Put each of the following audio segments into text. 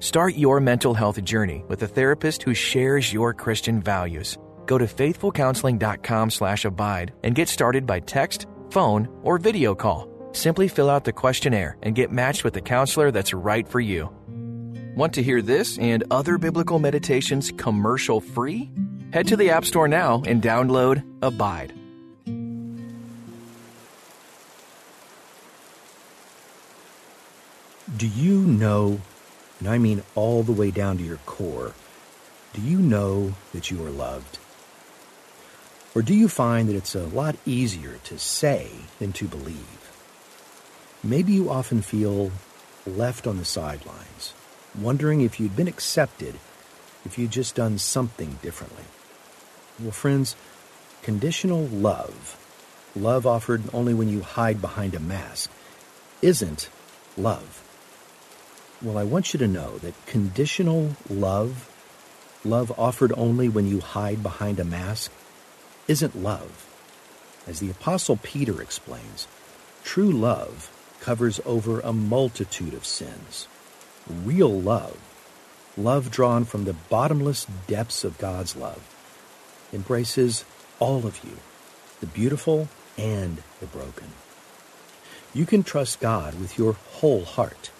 Start your mental health journey with a therapist who shares your Christian values. Go to faithfulcounseling.com/abide and get started by text, phone, or video call. Simply fill out the questionnaire and get matched with the counselor that's right for you. Want to hear this and other biblical meditations commercial free? Head to the App Store now and download Abide. Do you know, and I mean all the way down to your core, do you know that you are loved? Or do you find that it's a lot easier to say than to believe? Maybe you often feel left on the sidelines, wondering if you'd been accepted if you'd just done something differently. Well, friends, conditional love, love offered only when you hide behind a mask, isn't love. Well, I want you to know that conditional love, love offered only when you hide behind a mask, isn't love. As the Apostle Peter explains, true love covers over a multitude of sins. Real love, love drawn from the bottomless depths of God's love, embraces all of you, the beautiful and the broken. You can trust God with your whole heart.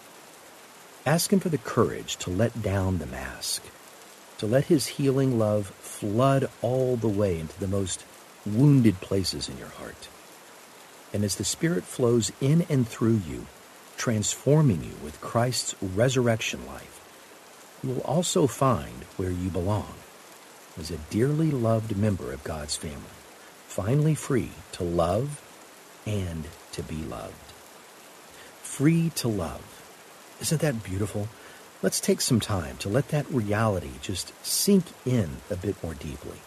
Ask Him for the courage to let down the mask, to let His healing love flood all the way into the most wounded places in your heart. And as the Spirit flows in and through you, transforming you with Christ's resurrection life, you will also find where you belong as a dearly loved member of God's family, finally free to love and to be loved. Free to love isn't that beautiful? Let's take some time to let that reality just sink in a bit more deeply.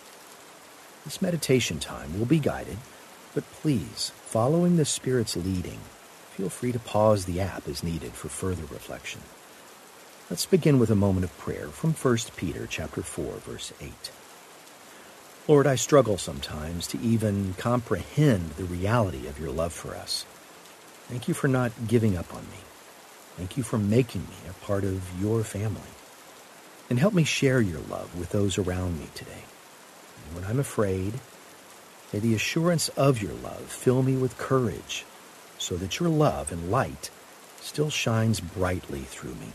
This meditation time will be guided, but please, following the Spirit's leading, feel free to pause the app as needed for further reflection. Let's begin with a moment of prayer from 1 Peter chapter 4 verse 8. Lord, I struggle sometimes to even comprehend the reality of your love for us. Thank you for not giving up on me. Thank you for making me a part of your family. And help me share your love with those around me today. And when I'm afraid, may the assurance of your love fill me with courage so that your love and light still shines brightly through me.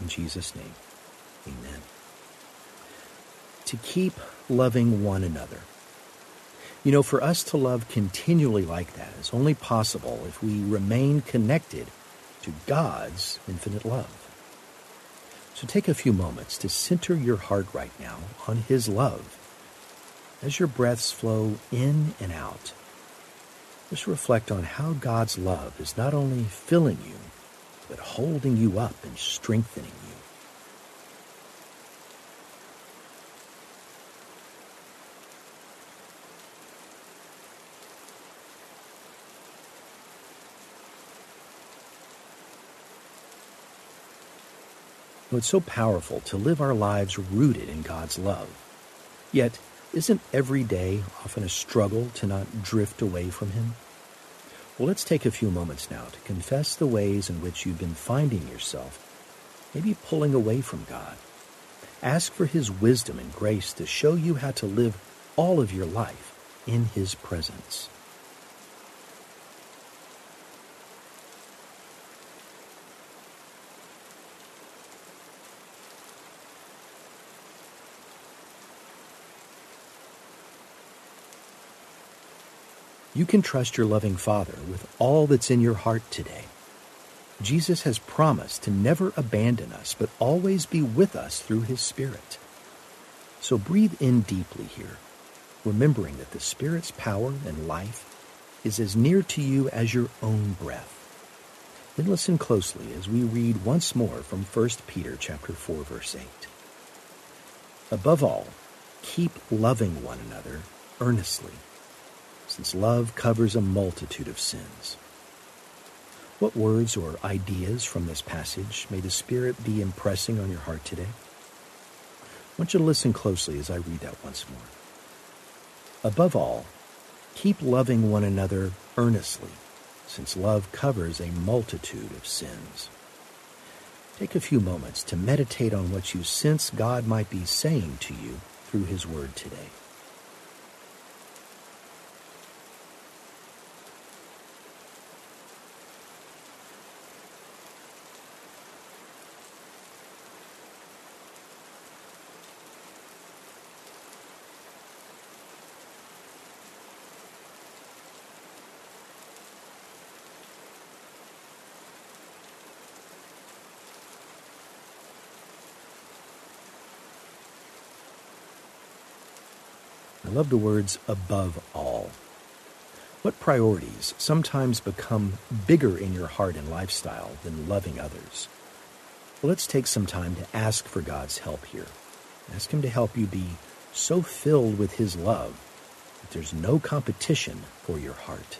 In Jesus' name, amen. To keep loving one another. You know, for us to love continually like that is only possible if we remain connected to God's infinite love. So take a few moments to center your heart right now on His love. As your breaths flow in and out, just reflect on how God's love is not only filling you, but holding you up and strengthening you. It's so powerful to live our lives rooted in God's love. Yet, isn't every day often a struggle to not drift away from Him? Well, let's take a few moments now to confess the ways in which you've been finding yourself, maybe pulling away from God. Ask for His wisdom and grace to show you how to live all of your life in His presence. You can trust your loving Father with all that's in your heart today. Jesus has promised to never abandon us, but always be with us through his Spirit. So breathe in deeply here, remembering that the Spirit's power and life is as near to you as your own breath. Then listen closely as we read once more from 1 Peter chapter 4 verse 8. Above all, keep loving one another earnestly since love covers a multitude of sins. What words or ideas from this passage may the Spirit be impressing on your heart today? I want you to listen closely as I read that once more. Above all, keep loving one another earnestly, since love covers a multitude of sins. Take a few moments to meditate on what you sense God might be saying to you through His Word today. I love the words above all. What priorities sometimes become bigger in your heart and lifestyle than loving others? Well, let's take some time to ask for God's help here. Ask Him to help you be so filled with His love that there's no competition for your heart.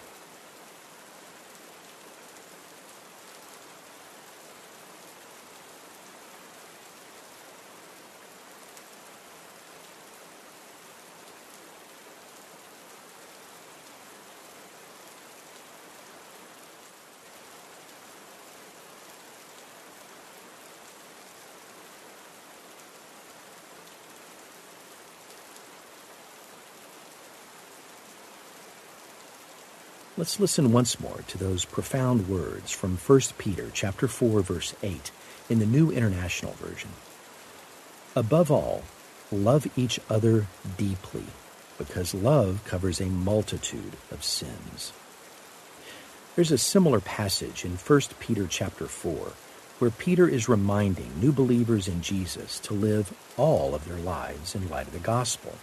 Let's listen once more to those profound words from 1 Peter chapter 4 verse 8 in the New International Version. Above all, love each other deeply, because love covers a multitude of sins. There's a similar passage in 1 Peter chapter 4 where Peter is reminding new believers in Jesus to live all of their lives in light of the gospel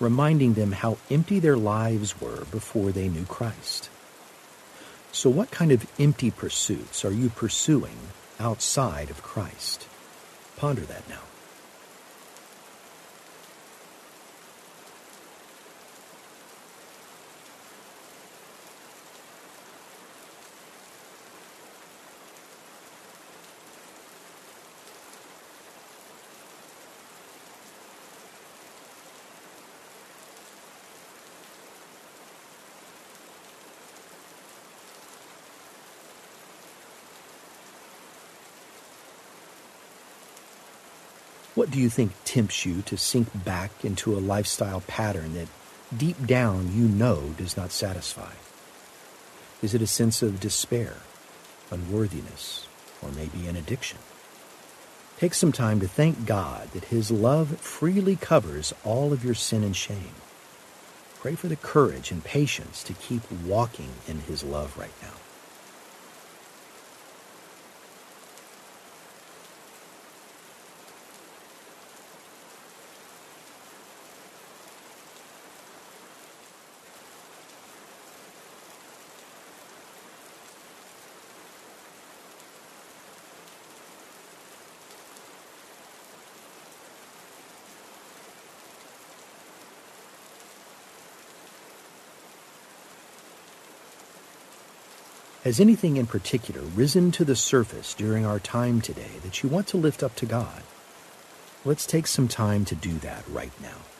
reminding them how empty their lives were before they knew Christ. So, what kind of empty pursuits are you pursuing outside of Christ? Ponder that now. What do you think tempts you to sink back into a lifestyle pattern that deep down you know does not satisfy? Is it a sense of despair, unworthiness, or maybe an addiction? Take some time to thank God that His love freely covers all of your sin and shame. Pray for the courage and patience to keep walking in His love right now. Has anything in particular risen to the surface during our time today that you want to lift up to God? Let's take some time to do that right now.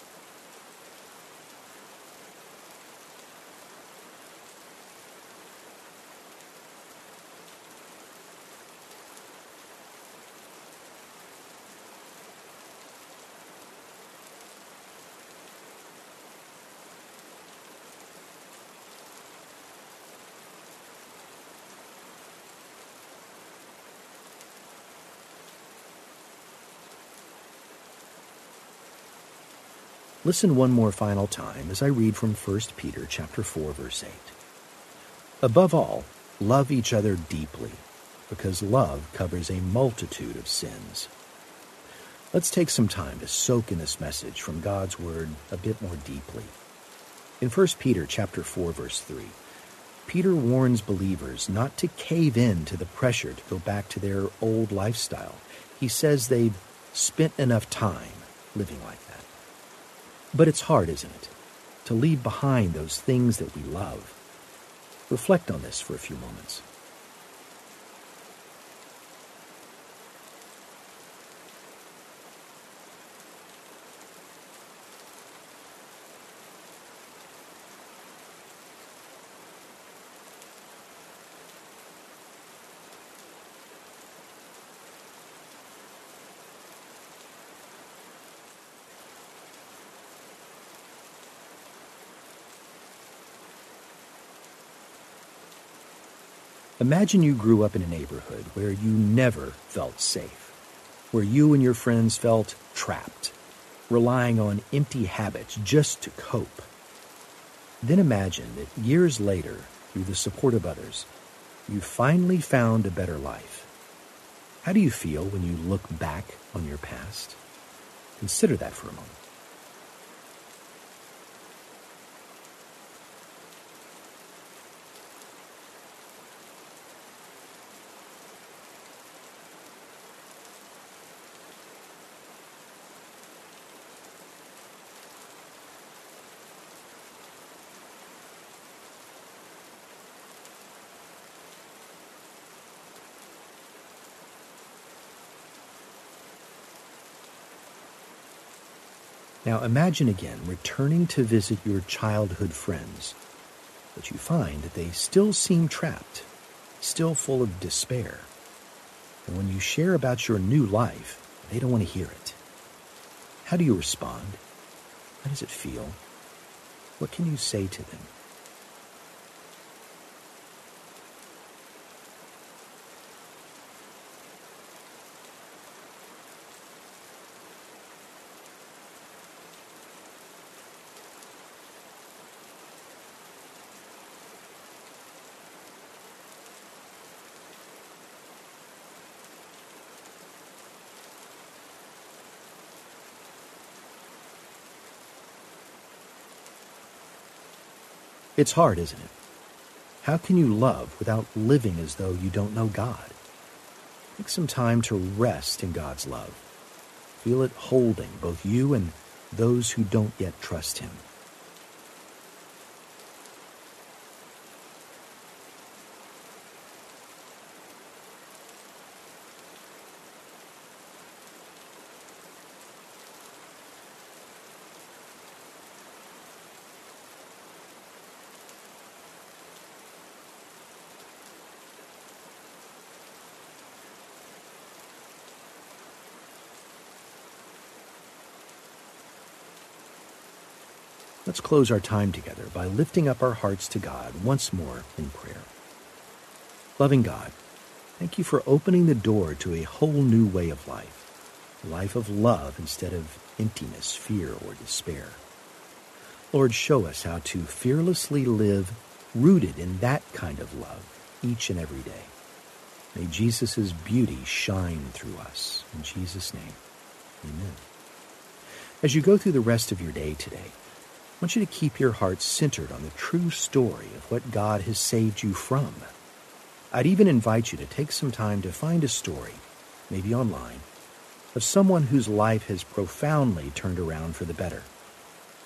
Listen one more final time as I read from 1 Peter chapter 4 verse 8. Above all, love each other deeply, because love covers a multitude of sins. Let's take some time to soak in this message from God's word a bit more deeply. In 1 Peter chapter 4 verse 3, Peter warns believers not to cave in to the pressure to go back to their old lifestyle. He says they've spent enough time living like that. But it's hard, isn't it, to leave behind those things that we love. Reflect on this for a few moments. Imagine you grew up in a neighborhood where you never felt safe, where you and your friends felt trapped, relying on empty habits just to cope. Then imagine that years later, through the support of others, you finally found a better life. How do you feel when you look back on your past? Consider that for a moment. Now imagine again returning to visit your childhood friends, but you find that they still seem trapped, still full of despair. And when you share about your new life, they don't want to hear it. How do you respond? How does it feel? What can you say to them? It's hard, isn't it? How can you love without living as though you don't know God? Take some time to rest in God's love. Feel it holding both you and those who don't yet trust Him. Let's close our time together by lifting up our hearts to God once more in prayer. Loving God, thank you for opening the door to a whole new way of life, a life of love instead of emptiness, fear, or despair. Lord, show us how to fearlessly live rooted in that kind of love each and every day. May Jesus' beauty shine through us. In Jesus' name, amen. As you go through the rest of your day today, I want you to keep your heart centered on the true story of what God has saved you from. I'd even invite you to take some time to find a story, maybe online, of someone whose life has profoundly turned around for the better,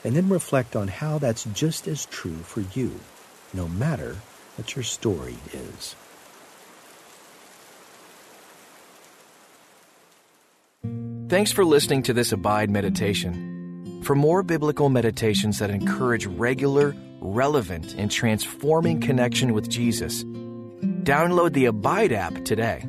and then reflect on how that's just as true for you, no matter what your story is. Thanks for listening to this Abide Meditation. For more biblical meditations that encourage regular, relevant, and transforming connection with Jesus, download the Abide app today.